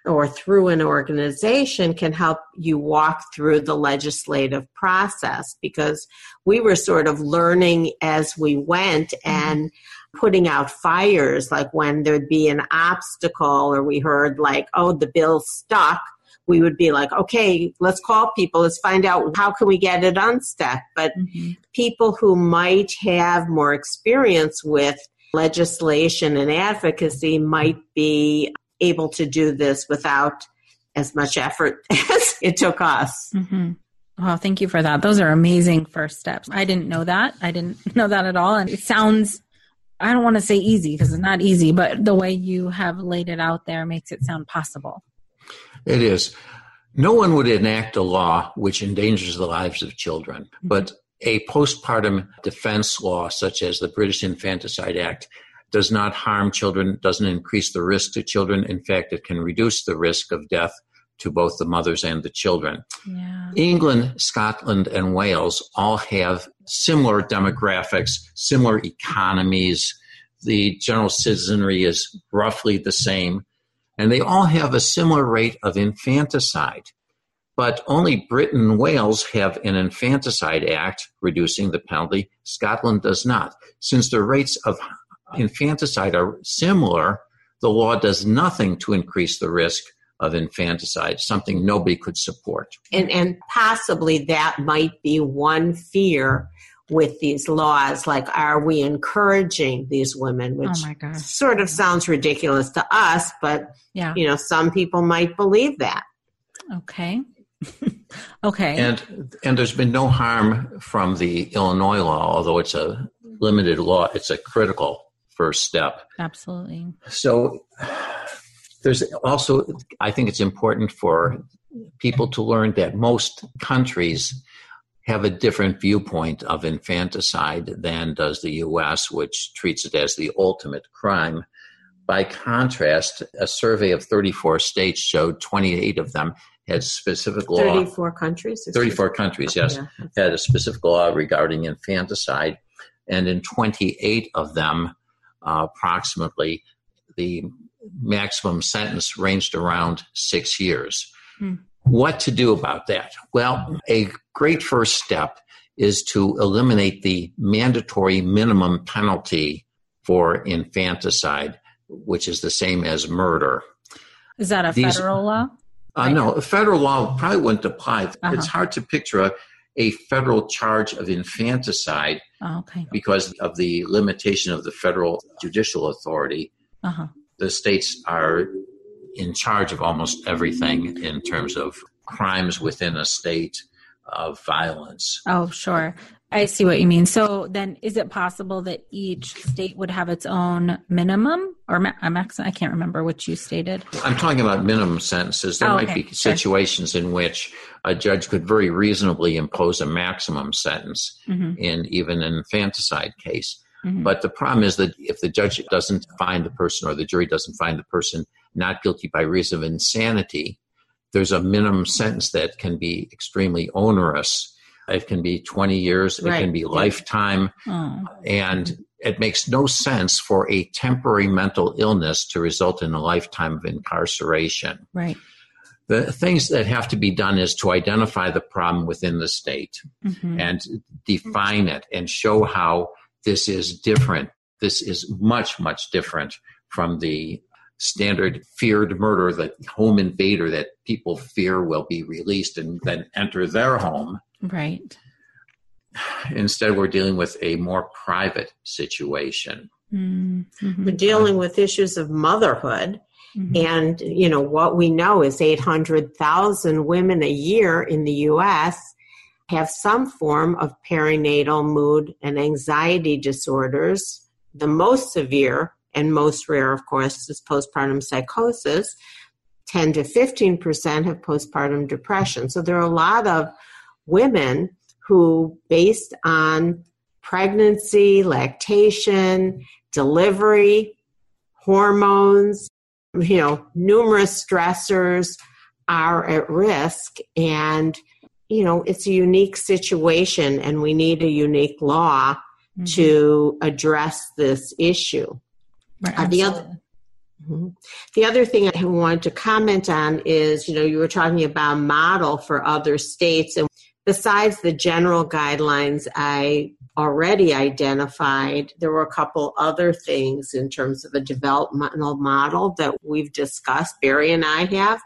or through an organization can help you walk through the legislative process because we were sort of learning as we went mm-hmm. and putting out fires like when there'd be an obstacle or we heard like oh the bill's stuck we would be like okay let's call people let's find out how can we get it unstuck but mm-hmm. people who might have more experience with legislation and advocacy might be able to do this without as much effort (laughs) as it took us.
Mm-hmm. Well, thank you for that. Those are amazing first steps. I didn't know that. I didn't (laughs) know that at all. And it sounds, I don't want to say easy because it's not easy, but the way you have laid it out there makes it sound possible.
It is. No one would enact a law which endangers the lives of children, but a postpartum defense law, such as the British Infanticide Act, does not harm children, doesn't increase the risk to children. In fact, it can reduce the risk of death to both the mothers and the children. Yeah. England, Scotland, and Wales all have similar demographics, similar economies. The general citizenry is roughly the same, and they all have a similar rate of infanticide. But only Britain and Wales have an infanticide act reducing the penalty. Scotland does not. Since the rates of infanticide are similar, the law does nothing to increase the risk of infanticide, something nobody could support.
And, and possibly that might be one fear with these laws like are we encouraging these women oh which oh sort of sounds ridiculous to us but yeah. you know some people might believe that
okay (laughs) okay
and and there's been no harm from the illinois law although it's a limited law it's a critical first step.
Absolutely.
So there's also, I think it's important for people to learn that most countries have a different viewpoint of infanticide than does the US, which treats it as the ultimate crime. By contrast, a survey of 34 states showed 28 of them had specific law.
34 countries?
34 countries, yes, yeah. had a specific law regarding infanticide. And in 28 of them, uh, approximately the maximum sentence ranged around six years. Hmm. What to do about that? Well, a great first step is to eliminate the mandatory minimum penalty for infanticide, which is the same as murder.
Is that a These, federal law?
Uh, no, a federal law probably wouldn't apply. Uh-huh. It's hard to picture a, a federal charge of infanticide oh, okay. because of the limitation of the federal judicial authority. Uh-huh. The states are in charge of almost everything in terms of crimes within a state of violence.
Oh, sure. I see what you mean. So then, is it possible that each state would have its own minimum or ma- a maximum? I can't remember what you stated.
I'm talking about minimum sentences. There oh, might be situations sure. in which a judge could very reasonably impose a maximum sentence mm-hmm. in even an infanticide case. Mm-hmm. But the problem is that if the judge doesn't find the person or the jury doesn't find the person not guilty by reason of insanity, there's a minimum sentence that can be extremely onerous it can be 20 years, right. it can be lifetime. And it makes no sense for a temporary mental illness to result in a lifetime of incarceration.
Right.
The things that have to be done is to identify the problem within the state mm-hmm. and define it and show how this is different. This is much, much different from the standard feared murder, the home invader that people fear will be released and then enter their home.
Right.
Instead, we're dealing with a more private situation.
Mm-hmm. We're dealing with issues of motherhood. Mm-hmm. And, you know, what we know is 800,000 women a year in the U.S. have some form of perinatal mood and anxiety disorders. The most severe and most rare, of course, is postpartum psychosis. 10 to 15% have postpartum depression. So there are a lot of women who, based on pregnancy, lactation, delivery, hormones, you know, numerous stressors are at risk. And, you know, it's a unique situation and we need a unique law mm-hmm. to address this issue.
Right, uh, the other
Mm-hmm. The other thing I wanted to comment on is, you know, you were talking about model for other states. And besides the general guidelines I already identified, there were a couple other things in terms of a developmental model that we've discussed, Barry and I have.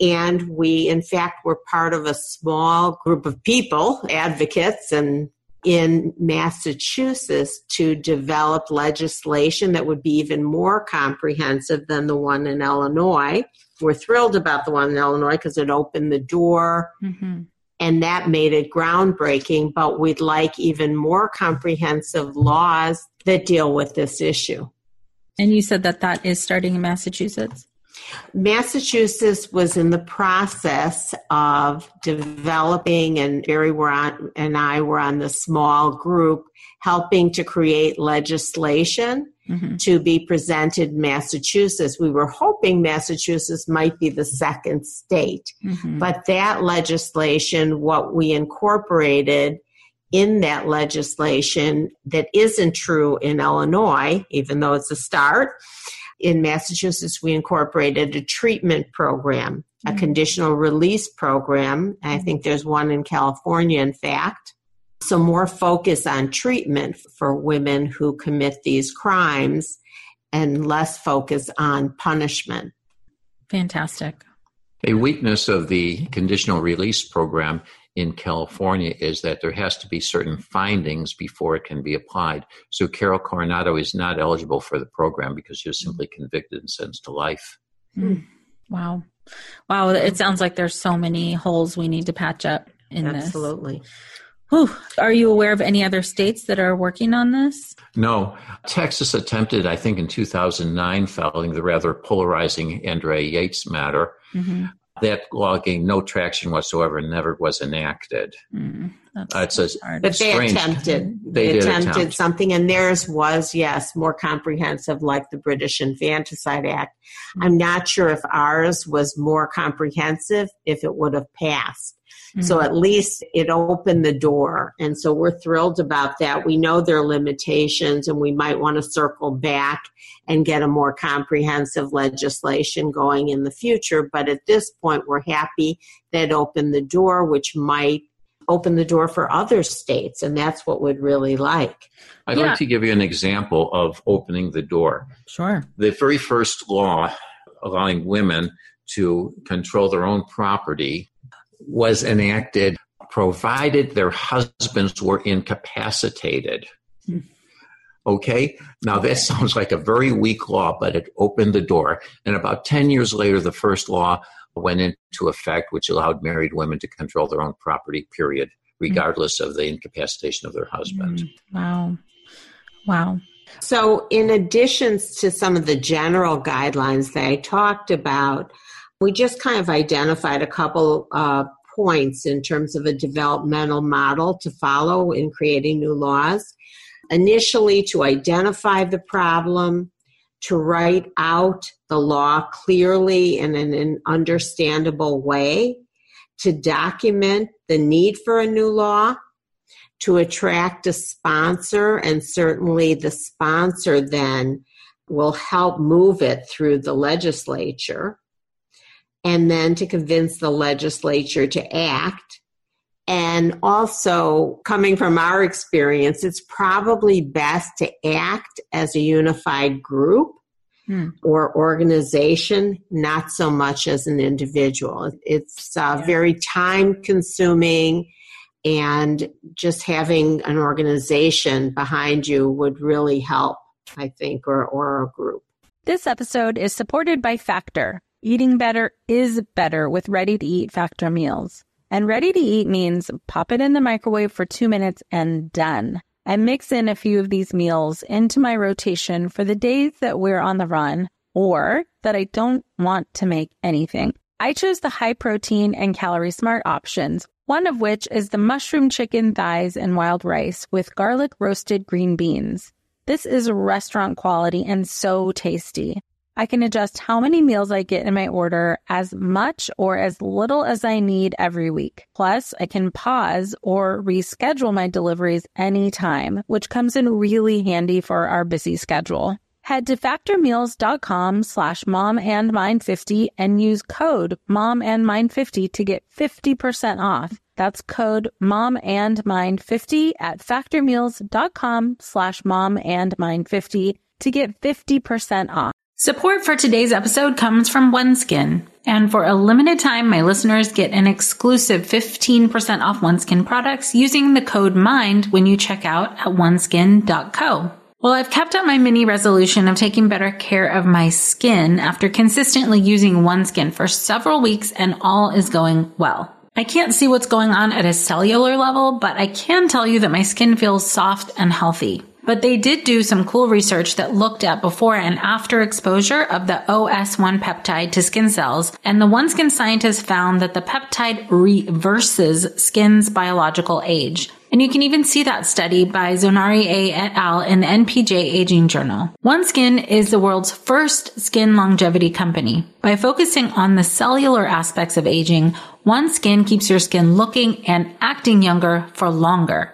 And we, in fact, were part of a small group of people, advocates and in Massachusetts to develop legislation that would be even more comprehensive than the one in Illinois. We're thrilled about the one in Illinois because it opened the door mm-hmm. and that made it groundbreaking, but we'd like even more comprehensive laws that deal with this issue.
And you said that that is starting in Massachusetts?
Massachusetts was in the process of developing, and Barry were on, and I were on the small group helping to create legislation mm-hmm. to be presented in Massachusetts. We were hoping Massachusetts might be the second state, mm-hmm. but that legislation, what we incorporated in that legislation that isn't true in Illinois, even though it's a start, in Massachusetts, we incorporated a treatment program, a mm-hmm. conditional release program. I think there's one in California, in fact. So, more focus on treatment for women who commit these crimes and less focus on punishment.
Fantastic.
A weakness of the conditional release program in California is that there has to be certain findings before it can be applied. So Carol Coronado is not eligible for the program because she was simply convicted and sentenced to life.
Mm. Wow. Wow. It sounds like there's so many holes we need to patch up in
Absolutely. this. Absolutely.
Are you aware of any other states that are working on this?
No. Texas attempted, I think, in 2009, following the rather polarizing Andrea Yates matter. Mm-hmm that law gained no traction whatsoever and never was enacted. Mm,
uh, it's a but they attempted. They, they attempted attempt. something, and theirs was yes more comprehensive, like the British Infanticide Act. Mm. I'm not sure if ours was more comprehensive if it would have passed. So mm-hmm. at least it opened the door. And so we're thrilled about that. We know there are limitations and we might want to circle back and get a more comprehensive legislation going in the future. But at this point, we're happy that opened the door, which might open the door for other states. And that's what we'd really like.
I'd yeah. like to give you an example of opening the door.
Sure.
The very first law allowing women to control their own property was enacted provided their husbands were incapacitated. Hmm. Okay, now that sounds like a very weak law, but it opened the door. And about 10 years later, the first law went into effect, which allowed married women to control their own property, period, regardless of the incapacitation of their husband. Mm,
wow. Wow.
So, in addition to some of the general guidelines that I talked about, we just kind of identified a couple uh, points in terms of a developmental model to follow in creating new laws. Initially, to identify the problem, to write out the law clearly and in an understandable way, to document the need for a new law, to attract a sponsor, and certainly the sponsor then will help move it through the legislature and then to convince the legislature to act. And also, coming from our experience, it's probably best to act as a unified group hmm. or organization, not so much as an individual. It's uh, yeah. very time consuming, and just having an organization behind you would really help, I think, or, or a group.
This episode is supported by Factor Eating better is better with ready to eat factor meals. And ready to eat means pop it in the microwave for two minutes and done. I mix in a few of these meals into my rotation for the days that we're on the run or that I don't want to make anything. I chose the high protein and calorie smart options, one of which is the mushroom chicken thighs and wild rice with garlic roasted green beans. This is restaurant quality and so tasty. I can adjust how many meals I get in my order as much or as little as I need every week. Plus, I can pause or reschedule my deliveries anytime, which comes in really handy for our busy schedule. Head to factormeals.com slash momandmind50 and use code momandmind50 to get 50% off. That's code momandmind50 at factormeals.com slash momandmind50 to get 50% off.
Support for today's episode comes from OneSkin. And for a limited time, my listeners get an exclusive 15% off OneSkin products using the code MIND when you check out at oneskin.co. Well, I've kept up my mini resolution of taking better care of my skin after consistently using OneSkin for several weeks and all is going well. I can't see what's going on at a cellular level, but I can tell you that my skin feels soft and healthy. But they did do some cool research that looked at before and after exposure of the OS1 peptide to skin cells. And the OneSkin scientists found that the peptide reverses skin's biological age. And you can even see that study by Zonari A et al. in the NPJ Aging Journal. OneSkin is the world's first skin longevity company. By focusing on the cellular aspects of aging, OneSkin keeps your skin looking and acting younger for longer.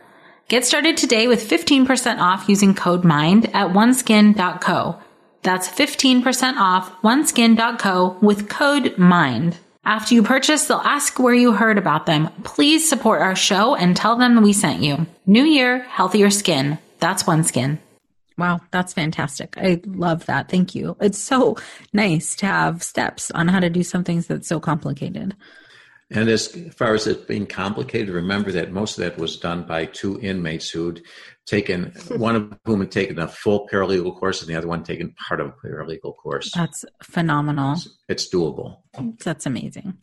Get started today with 15% off using code MIND at oneskin.co. That's 15% off oneskin.co with code MIND. After you purchase, they'll ask where you heard about them. Please support our show and tell them we sent you. New year, healthier skin. That's OneSkin. Wow, that's fantastic. I love that. Thank you. It's so nice to have steps on how to do some things that's so complicated.
And as far as it being complicated, remember that most of that was done by two inmates who'd taken, one of whom had taken a full paralegal course and the other one taken part of a paralegal course.
That's phenomenal.
It's, it's doable.
That's amazing.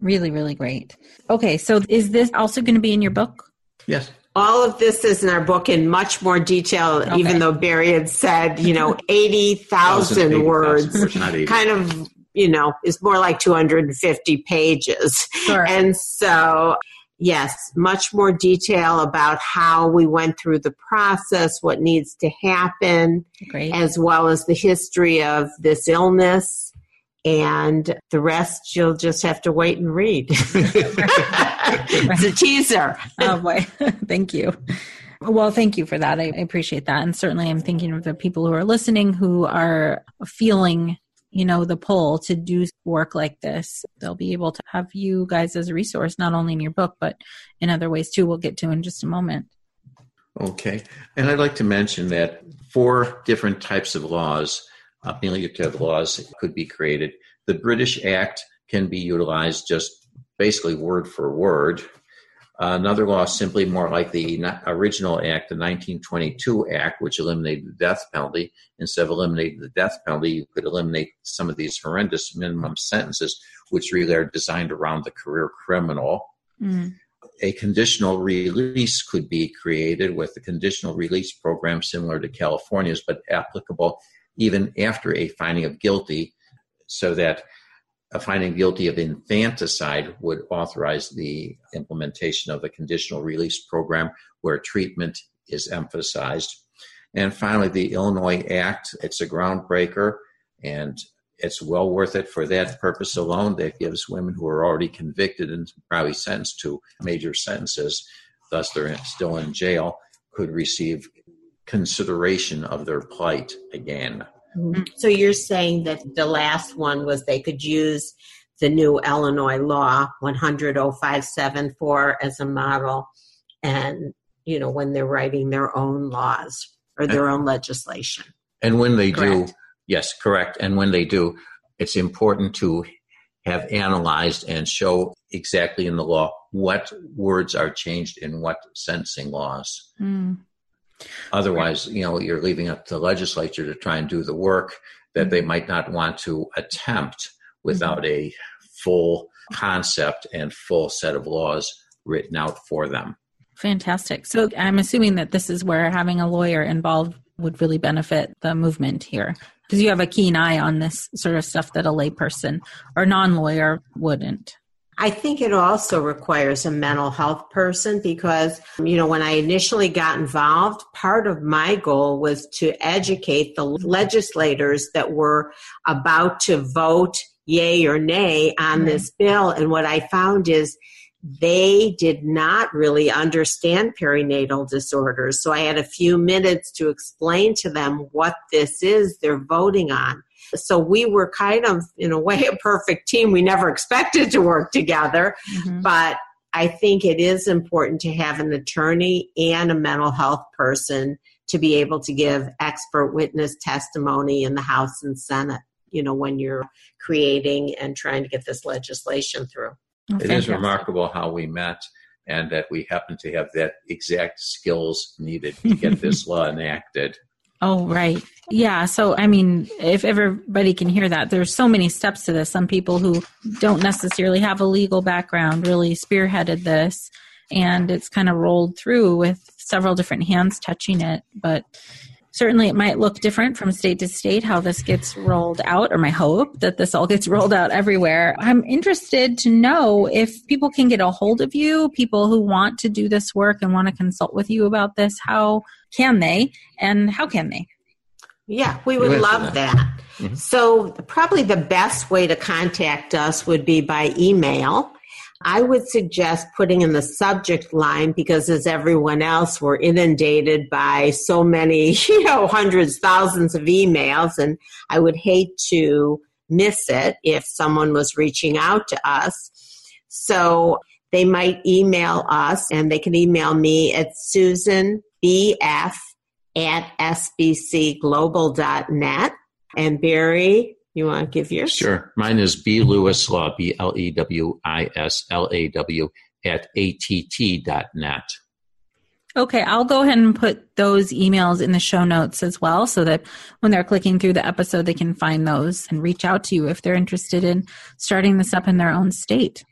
Really, really great. Okay, so is this also going to be in your book?
Yes.
All of this is in our book in much more detail, okay. even though Barry had said, you know, 80,000 words. words kind of you know, is more like 250 pages. Sure. And so, yes, much more detail about how we went through the process, what needs to happen, Great. as well as the history of this illness. And the rest you'll just have to wait and read. (laughs) it's a teaser. (laughs)
oh boy. (laughs) Thank you. Well, thank you for that. I appreciate that. And certainly I'm thinking of the people who are listening who are feeling you know, the pull to do work like this, they'll be able to have you guys as a resource, not only in your book, but in other ways too. We'll get to in just a moment.
Okay. And I'd like to mention that four different types of laws, uh, ameliorative laws, could be created. The British Act can be utilized just basically word for word another law simply more like the original act, the 1922 Act, which eliminated the death penalty. Instead of eliminating the death penalty, you could eliminate some of these horrendous minimum sentences, which really are designed around the career criminal. Mm. A conditional release could be created with a conditional release program similar to California's, but applicable even after a finding of guilty, so that a finding guilty of infanticide would authorize the implementation of a conditional release program where treatment is emphasized. And finally, the Illinois Act, it's a groundbreaker and it's well worth it for that purpose alone. That gives women who are already convicted and probably sentenced to major sentences, thus they're still in jail, could receive consideration of their plight again.
Mm-hmm. So you're saying that the last one was they could use the new Illinois law 100574 as a model and you know when they're writing their own laws or their own legislation.
And when they correct. do yes, correct. And when they do, it's important to have analyzed and show exactly in the law what words are changed in what sentencing laws. Mm. Otherwise, you know, you're leaving up to the legislature to try and do the work that they might not want to attempt without mm-hmm. a full concept and full set of laws written out for them.
Fantastic. So I'm assuming that this is where having a lawyer involved would really benefit the movement here because you have a keen eye on this sort of stuff that a layperson or non lawyer wouldn't.
I think it also requires a mental health person because, you know, when I initially got involved, part of my goal was to educate the legislators that were about to vote yay or nay on mm-hmm. this bill. And what I found is they did not really understand perinatal disorders. So I had a few minutes to explain to them what this is they're voting on. So we were kind of, in a way, (laughs) a perfect team. We never expected to work together, mm-hmm. but I think it is important to have an attorney and a mental health person to be able to give expert witness testimony in the House and Senate, you know, when you're creating and trying to get this legislation through.
Oh, it is remarkable how we met and that we happen to have that exact skills needed to get this (laughs) law enacted.
Oh, right. Yeah. So, I mean, if everybody can hear that, there's so many steps to this. Some people who don't necessarily have a legal background really spearheaded this, and it's kind of rolled through with several different hands touching it. But certainly it might look different from state to state how this gets rolled out or my hope that this all gets (laughs) rolled out everywhere i'm interested to know if people can get a hold of you people who want to do this work and want to consult with you about this how can they and how can they
yeah we would love that, that. Mm-hmm. so probably the best way to contact us would be by email I would suggest putting in the subject line because, as everyone else, we're inundated by so many, (laughs) you know, hundreds, thousands of emails, and I would hate to miss it if someone was reaching out to us. So they might email us, and they can email me at Susan BF at sbcglobal.net. And Barry, you want to give yours?
Sure. Mine is B Lewis Law, B L E W I S L A W, at att.net.
Okay, I'll go ahead and put those emails in the show notes as well so that when they're clicking through the episode, they can find those and reach out to you if they're interested in starting this up in their own state.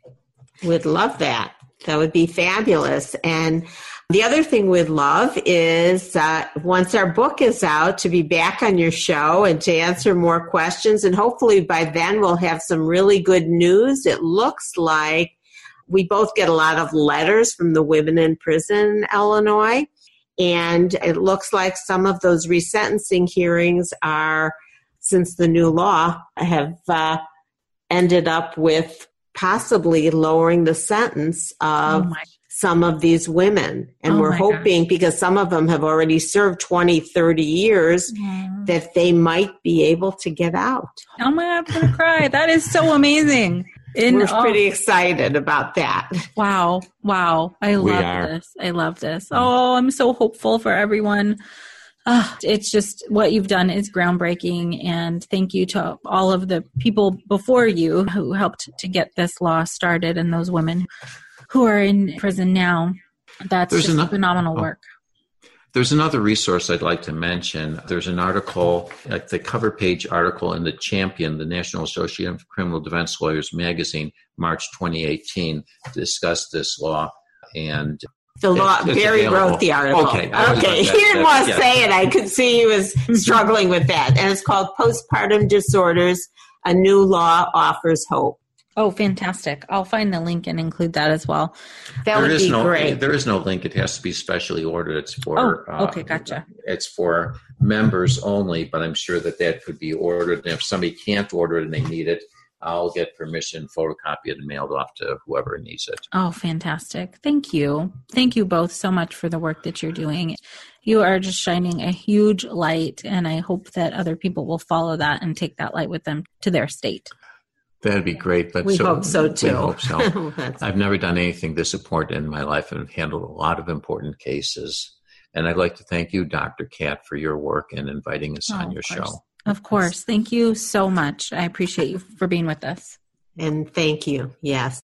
Would love that. That would be fabulous. And the other thing we'd love is uh, once our book is out to be back on your show and to answer more questions. And hopefully by then we'll have some really good news. It looks like we both get a lot of letters from the women in prison, Illinois. And it looks like some of those resentencing hearings are, since the new law, have uh, ended up with possibly lowering the sentence of oh some of these women. And oh we're hoping, gosh. because some of them have already served 20, 30 years, mm-hmm. that they might be able to get out.
Oh my God, I'm going to cry. That is so amazing.
In, we're oh. pretty excited about that.
Wow. Wow. I love this. I love this. Oh, I'm so hopeful for everyone. Oh, it's just what you've done is groundbreaking and thank you to all of the people before you who helped to get this law started and those women who are in prison now. That's There's just another, phenomenal oh. work.
There's another resource I'd like to mention. There's an article, like the cover page article in the Champion, the National Association of Criminal Defense Lawyers magazine, March 2018, discussed this law. And
the law, Barry wrote the article. Okay, okay. he didn't want to say it. I could see he was mm-hmm. struggling with that. And it's called Postpartum Disorders: A New Law Offers Hope.
Oh, fantastic. I'll find the link and include that as well.
That there would be
no,
great.
There is no link. It has to be specially ordered. It's for.
Oh, okay, uh, gotcha.
It's for members only, but I'm sure that that could be ordered. And if somebody can't order it and they need it, I'll get permission, photocopy it, and mailed off to whoever needs it.
Oh, fantastic. Thank you. Thank you both so much for the work that you're doing. You are just shining a huge light, and I hope that other people will follow that and take that light with them to their state.
That'd be great. But
we so, hope so too. We
hope so. (laughs) I've never done anything this important in my life and handled a lot of important cases. And I'd like to thank you, Dr. Kat, for your work and inviting us oh, on your show.
Of course. Thank you so much. I appreciate you for being with us.
And thank you. Yes.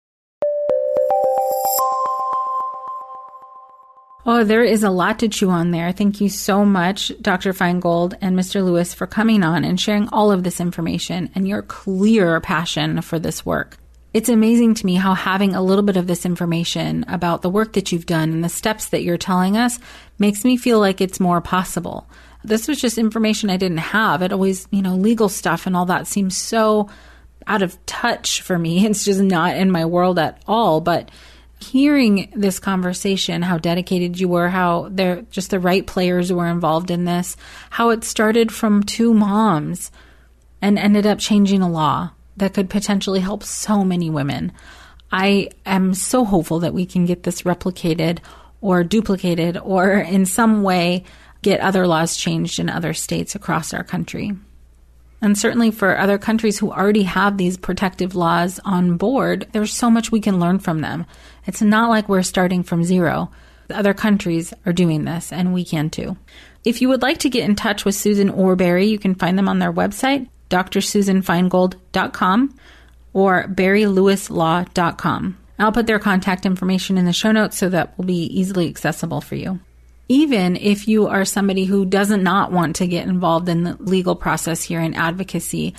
Oh, there is a lot to chew on there. Thank you so much, Dr. Feingold and Mr. Lewis, for coming on and sharing all of this information and your clear passion for this work. It's amazing to me how having a little bit of this information about the work that you've done and the steps that you're telling us makes me feel like it's more possible. This was just information I didn't have. It always, you know, legal stuff and all that seems so out of touch for me. (laughs) It's just not in my world at all. But hearing this conversation, how dedicated you were, how they're just the right players were involved in this, how it started from two moms and ended up changing a law that could potentially help so many women. I am so hopeful that we can get this replicated or duplicated or in some way get other laws changed in other states across our country. And certainly for other countries who already have these protective laws on board, there's so much we can learn from them. It's not like we're starting from zero. Other countries are doing this, and we can too. If you would like to get in touch with Susan or Barry, you can find them on their website, drsusanfeingold.com or barrylewislaw.com. I'll put their contact information in the show notes so that will be easily accessible for you even if you are somebody who doesn't not want to get involved in the legal process here in advocacy,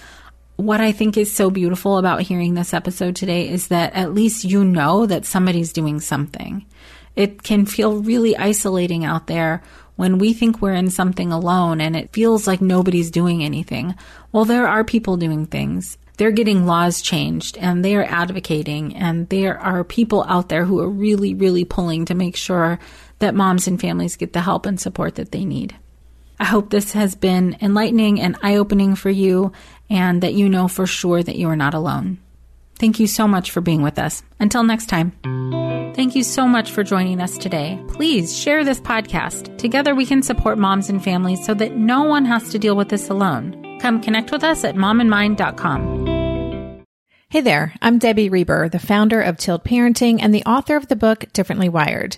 what I think is so beautiful about hearing this episode today is that at least you know that somebody's doing something. It can feel really isolating out there when we think we're in something alone and it feels like nobody's doing anything. Well, there are people doing things. They're getting laws changed and they are advocating and there are people out there who are really, really pulling to make sure that moms and families get the help and support that they need. I hope this has been enlightening and eye opening for you, and that you know for sure that you are not alone. Thank you so much for being with us. Until next time. Thank you so much for joining us today. Please share this podcast. Together we can support moms and families so that no one has to deal with this alone. Come connect with us at momandmind.com.
Hey there, I'm Debbie Reber, the founder of Tilt Parenting and the author of the book Differently Wired.